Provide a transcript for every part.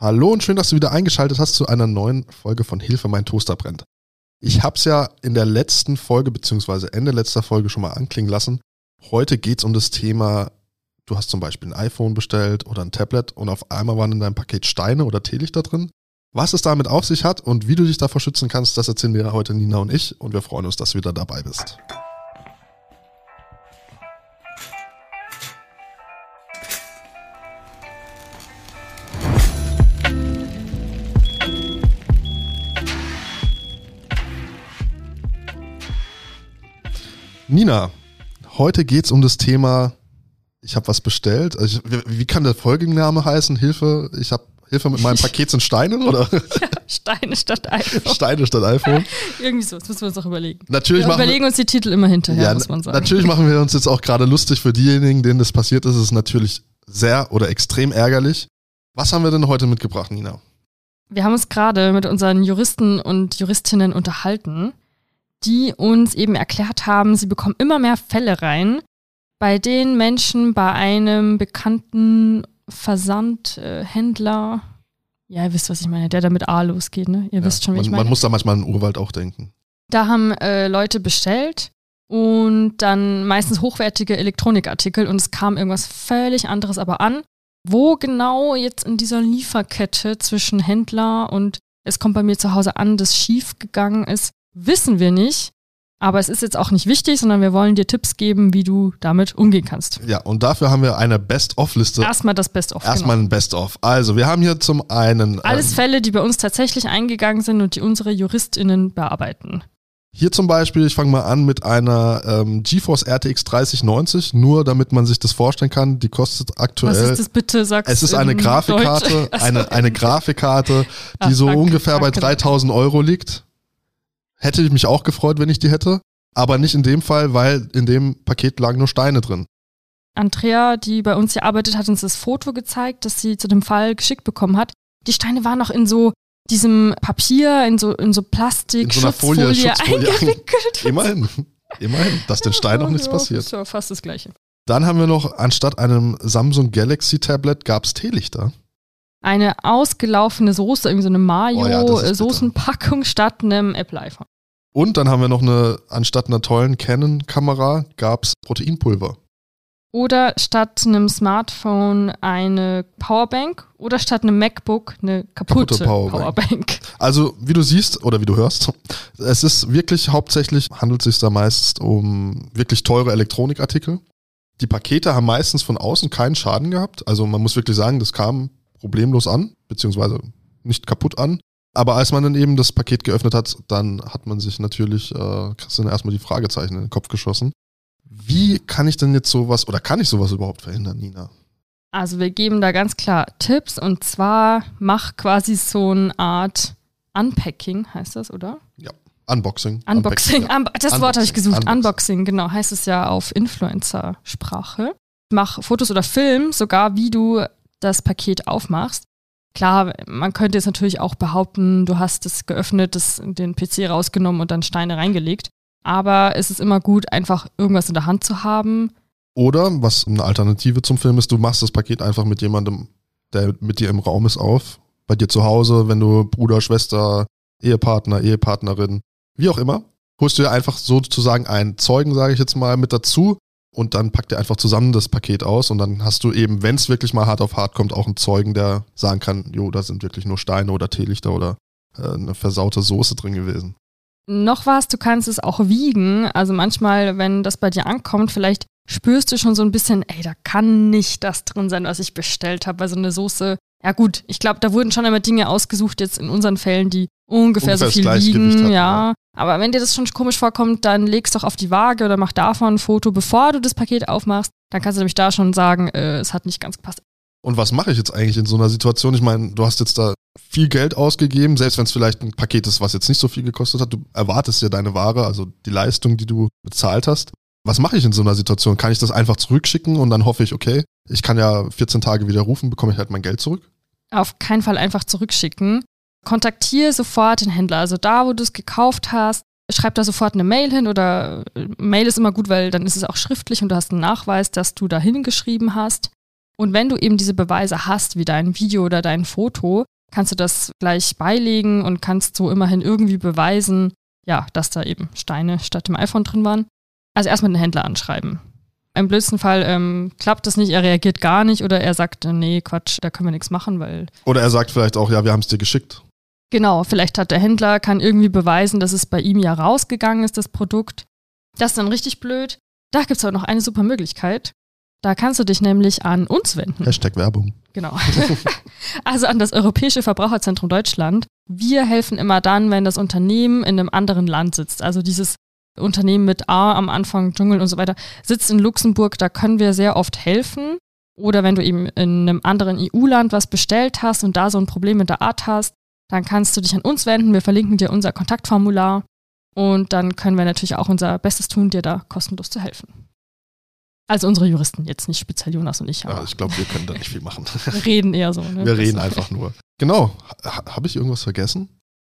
Hallo und schön, dass du wieder eingeschaltet hast zu einer neuen Folge von Hilfe, mein Toaster brennt. Ich habe es ja in der letzten Folge beziehungsweise Ende letzter Folge schon mal anklingen lassen. Heute geht es um das Thema, du hast zum Beispiel ein iPhone bestellt oder ein Tablet und auf einmal waren in deinem Paket Steine oder Teelichter drin. Was es damit auf sich hat und wie du dich davor schützen kannst, das erzählen dir heute Nina und ich und wir freuen uns, dass du wieder dabei bist. Nina, heute geht es um das Thema, ich habe was bestellt. Also ich, wie kann der Folgenname heißen? Hilfe, ich habe Hilfe mit meinem Paket sind Steine, oder? Steine statt iPhone. Steine statt iPhone. Irgendwie so, das müssen wir uns auch überlegen. Natürlich wir machen überlegen wir, uns die Titel immer hinterher, ja, muss man sagen. Natürlich machen wir uns jetzt auch gerade lustig für diejenigen, denen das passiert ist. Es ist natürlich sehr oder extrem ärgerlich. Was haben wir denn heute mitgebracht, Nina? Wir haben uns gerade mit unseren Juristen und Juristinnen unterhalten, die uns eben erklärt haben, sie bekommen immer mehr Fälle rein, bei denen Menschen bei einem bekannten Versandhändler, ja, ihr wisst, was ich meine, der da mit A losgeht, ne? Ihr Ja, wisst schon, wie man, ich meine. man muss da manchmal an den Urwald auch denken. Da haben äh, Leute bestellt und dann meistens hochwertige Elektronikartikel und es kam irgendwas völlig anderes aber an. Wo genau jetzt in dieser Lieferkette zwischen Händler und es kommt bei mir zu Hause an, das schief gegangen ist, wissen wir nicht. Aber es ist jetzt auch nicht wichtig, sondern wir wollen dir Tipps geben, wie du damit umgehen kannst. Ja, und dafür haben wir eine Best-of-Liste. Erstmal das Best-of. Erstmal Genau. ein Best-of. Also, wir haben hier zum einen Alles ähm, Fälle, die bei uns tatsächlich eingegangen sind und die unsere JuristInnen bearbeiten. Hier zum Beispiel, ich fange mal an mit einer ähm, GeForce RTX 3090, nur damit man sich das vorstellen kann. Die kostet aktuell. Was ist das bitte? Sag's es ist eine in Grafikkarte. Achso. eine, eine Grafikkarte, die Ah, so fuck, ungefähr bei fuck. 3000 Euro liegt. Hätte ich mich auch gefreut, wenn ich die hätte. Aber nicht in dem Fall, weil in dem Paket lagen nur Steine drin. Andrea, die bei uns hier arbeitet, hat uns das Foto gezeigt, das sie zu dem Fall geschickt bekommen hat. Die Steine waren noch in so diesem Papier, in so, in so Plastik, In so einer Folie, Schutzfolie eingewickelt. Immerhin. Immerhin, dass den Steinen auch nichts Ja, passiert. Ist ja fast das Gleiche. Dann haben wir noch, anstatt einem Samsung Galaxy Tablet gab es Teelichter. Eine ausgelaufene Soße, irgendwie so eine Oh ja. Mayo-Soßenpackung statt einem Apple-iPhone. Und dann haben wir noch eine, anstatt einer tollen Canon-Kamera gab es Proteinpulver. Oder statt einem Smartphone eine Powerbank oder statt einem MacBook eine kaputte, Kaputte Powerbank. Powerbank. Also, wie du siehst oder wie du hörst, es ist wirklich hauptsächlich, handelt es sich da meist um wirklich teure Elektronikartikel. Die Pakete haben meistens von außen keinen Schaden gehabt. Also man muss wirklich sagen, das kam problemlos an, beziehungsweise nicht kaputt an. Aber als man dann eben das Paket geöffnet hat, dann hat man sich natürlich, äh, dann erstmal die Fragezeichen in den Kopf geschossen. Wie kann ich denn jetzt sowas, oder kann ich sowas überhaupt verhindern, Nina? Also wir geben da ganz klar Tipps und zwar mach quasi so eine Art Unpacking, heißt das, oder? Unboxing. Unboxing. ja. Un das Wort habe ich Unboxing, gesucht. Unboxing. Unboxing. genau, heißt es ja auf Influencer-Sprache. Mach Fotos oder Film, sogar wie du das Paket aufmachst. Klar, man könnte jetzt natürlich auch behaupten, du hast es geöffnet, das, den PC rausgenommen und dann Steine reingelegt. Aber es ist immer gut, einfach irgendwas in der Hand zu haben. Oder, was eine Alternative zum Film ist, du machst das Paket einfach mit jemandem, der mit dir im Raum ist, auf. Bei dir zu Hause, wenn du Bruder, Schwester, Ehepartner, Ehepartnerin, wie auch immer. Holst du dir einfach sozusagen einen Zeugen, sage ich jetzt mal, mit dazu und dann packt ihr einfach zusammen das Paket aus und dann hast du eben, wenn es wirklich mal hart auf hart kommt, auch einen Zeugen, der sagen kann, jo, da sind wirklich nur Steine oder Teelichter oder äh, eine versaute Soße drin gewesen. Noch was, du kannst es auch wiegen. Also manchmal, wenn das bei dir ankommt, vielleicht spürst du schon so ein bisschen, ey, da kann nicht das drin sein, was ich bestellt habe. Weil so eine Soße, ja gut, ich glaube, da wurden schon einmal Dinge ausgesucht, jetzt in unseren Fällen, die ungefähr, Ungefähr so viel wiegen. hatten, ja. ja. Aber wenn dir das schon komisch vorkommt, dann legst doch auf die Waage oder mach davon ein Foto, bevor du das Paket aufmachst. Dann kannst du nämlich da schon sagen, äh, es hat nicht ganz gepasst. Und was mache ich jetzt eigentlich in so einer Situation? Ich meine, du hast jetzt da viel Geld ausgegeben, selbst wenn es vielleicht ein Paket ist, was jetzt nicht so viel gekostet hat. Du erwartest ja deine Ware, also die Leistung, die du bezahlt hast. Was mache ich in so einer Situation? Kann ich das einfach zurückschicken und dann hoffe ich, okay, ich kann ja 14 Tage widerrufen, bekomme ich halt mein Geld zurück? auf keinen Fall einfach zurückschicken. Kontaktiere sofort den Händler. Also da, wo du es gekauft hast, schreib da sofort eine Mail hin oder äh, Mail ist immer gut, weil dann ist es auch schriftlich und du hast einen Nachweis, dass du da hingeschrieben hast. Und wenn du eben diese Beweise hast, wie dein Video oder dein Foto, kannst du das gleich beilegen und kannst so immerhin irgendwie beweisen, ja, dass da eben Steine statt dem iPhone drin waren. Also erstmal den Händler anschreiben. Im blödsten Fall ähm, klappt das nicht, er reagiert gar nicht oder er sagt, nee, Quatsch, da können wir nichts machen, weil. Oder er sagt vielleicht auch, ja, wir haben es dir geschickt. Genau, vielleicht hat der Händler, kann irgendwie beweisen, dass es bei ihm ja rausgegangen ist, das Produkt. Das ist dann richtig blöd. Da gibt es aber noch eine super Möglichkeit. Da kannst du dich nämlich an uns wenden. Hashtag Werbung. Genau. also an das Europäische Verbraucherzentrum Deutschland. Wir helfen immer dann, wenn das Unternehmen in einem anderen Land sitzt. Also dieses Unternehmen mit A am Anfang, Dschungel und so weiter, sitzt in Luxemburg. Da können wir sehr oft helfen. Oder wenn du eben in einem anderen EU-Land was bestellt hast und da so ein Problem mit der Art hast, dann kannst du dich an uns wenden. Wir verlinken dir unser Kontaktformular und dann können wir natürlich auch unser Bestes tun, dir da kostenlos zu helfen. Also unsere Juristen, jetzt nicht speziell Jonas und ich. Ja, ich glaube, wir können da nicht viel machen. Wir reden eher so. Ne? Wir reden einfach nur. Genau. Habe ich irgendwas vergessen?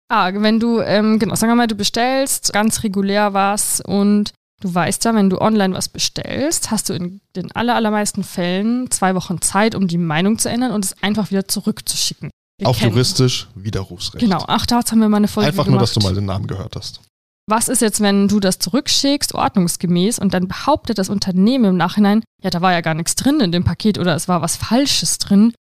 Ah, wenn du, ähm, genau, sagen wir mal, du bestellst ganz regulär was und du weißt ja, wenn du online was bestellst, hast du in den aller, allermeisten Fällen zwei Wochen Zeit, um die Meinung zu ändern und es einfach wieder zurückzuschicken. Wir Auch juristisch Widerrufsrecht. Genau, ach, da haben wir mal eine Folge Einfach nur, dass du mal den Namen gehört hast. Was ist jetzt, wenn du das zurückschickst, ordnungsgemäß, und dann behauptet das Unternehmen im Nachhinein, ja, da war ja gar nichts drin in dem Paket oder es war was Falsches drin.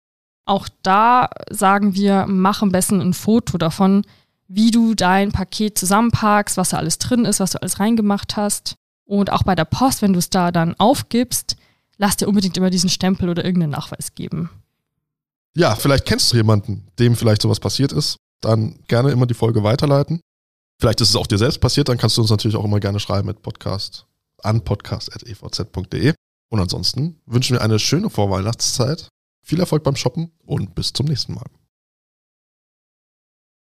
Auch da sagen wir, mach am besten ein Foto davon, wie du dein Paket zusammenpackst, was da alles drin ist, was du alles reingemacht hast. Und auch bei der Post, wenn du es da dann aufgibst, lass dir unbedingt immer diesen Stempel oder irgendeinen Nachweis geben. Ja, vielleicht kennst du jemanden, dem vielleicht sowas passiert ist. Dann gerne immer die Folge weiterleiten. Vielleicht ist es auch dir selbst passiert, dann kannst du uns natürlich auch immer gerne schreiben mit Podcast an podcast.evz.de. Und ansonsten wünschen wir eine schöne Vorweihnachtszeit, viel Erfolg beim Shoppen und bis zum nächsten Mal.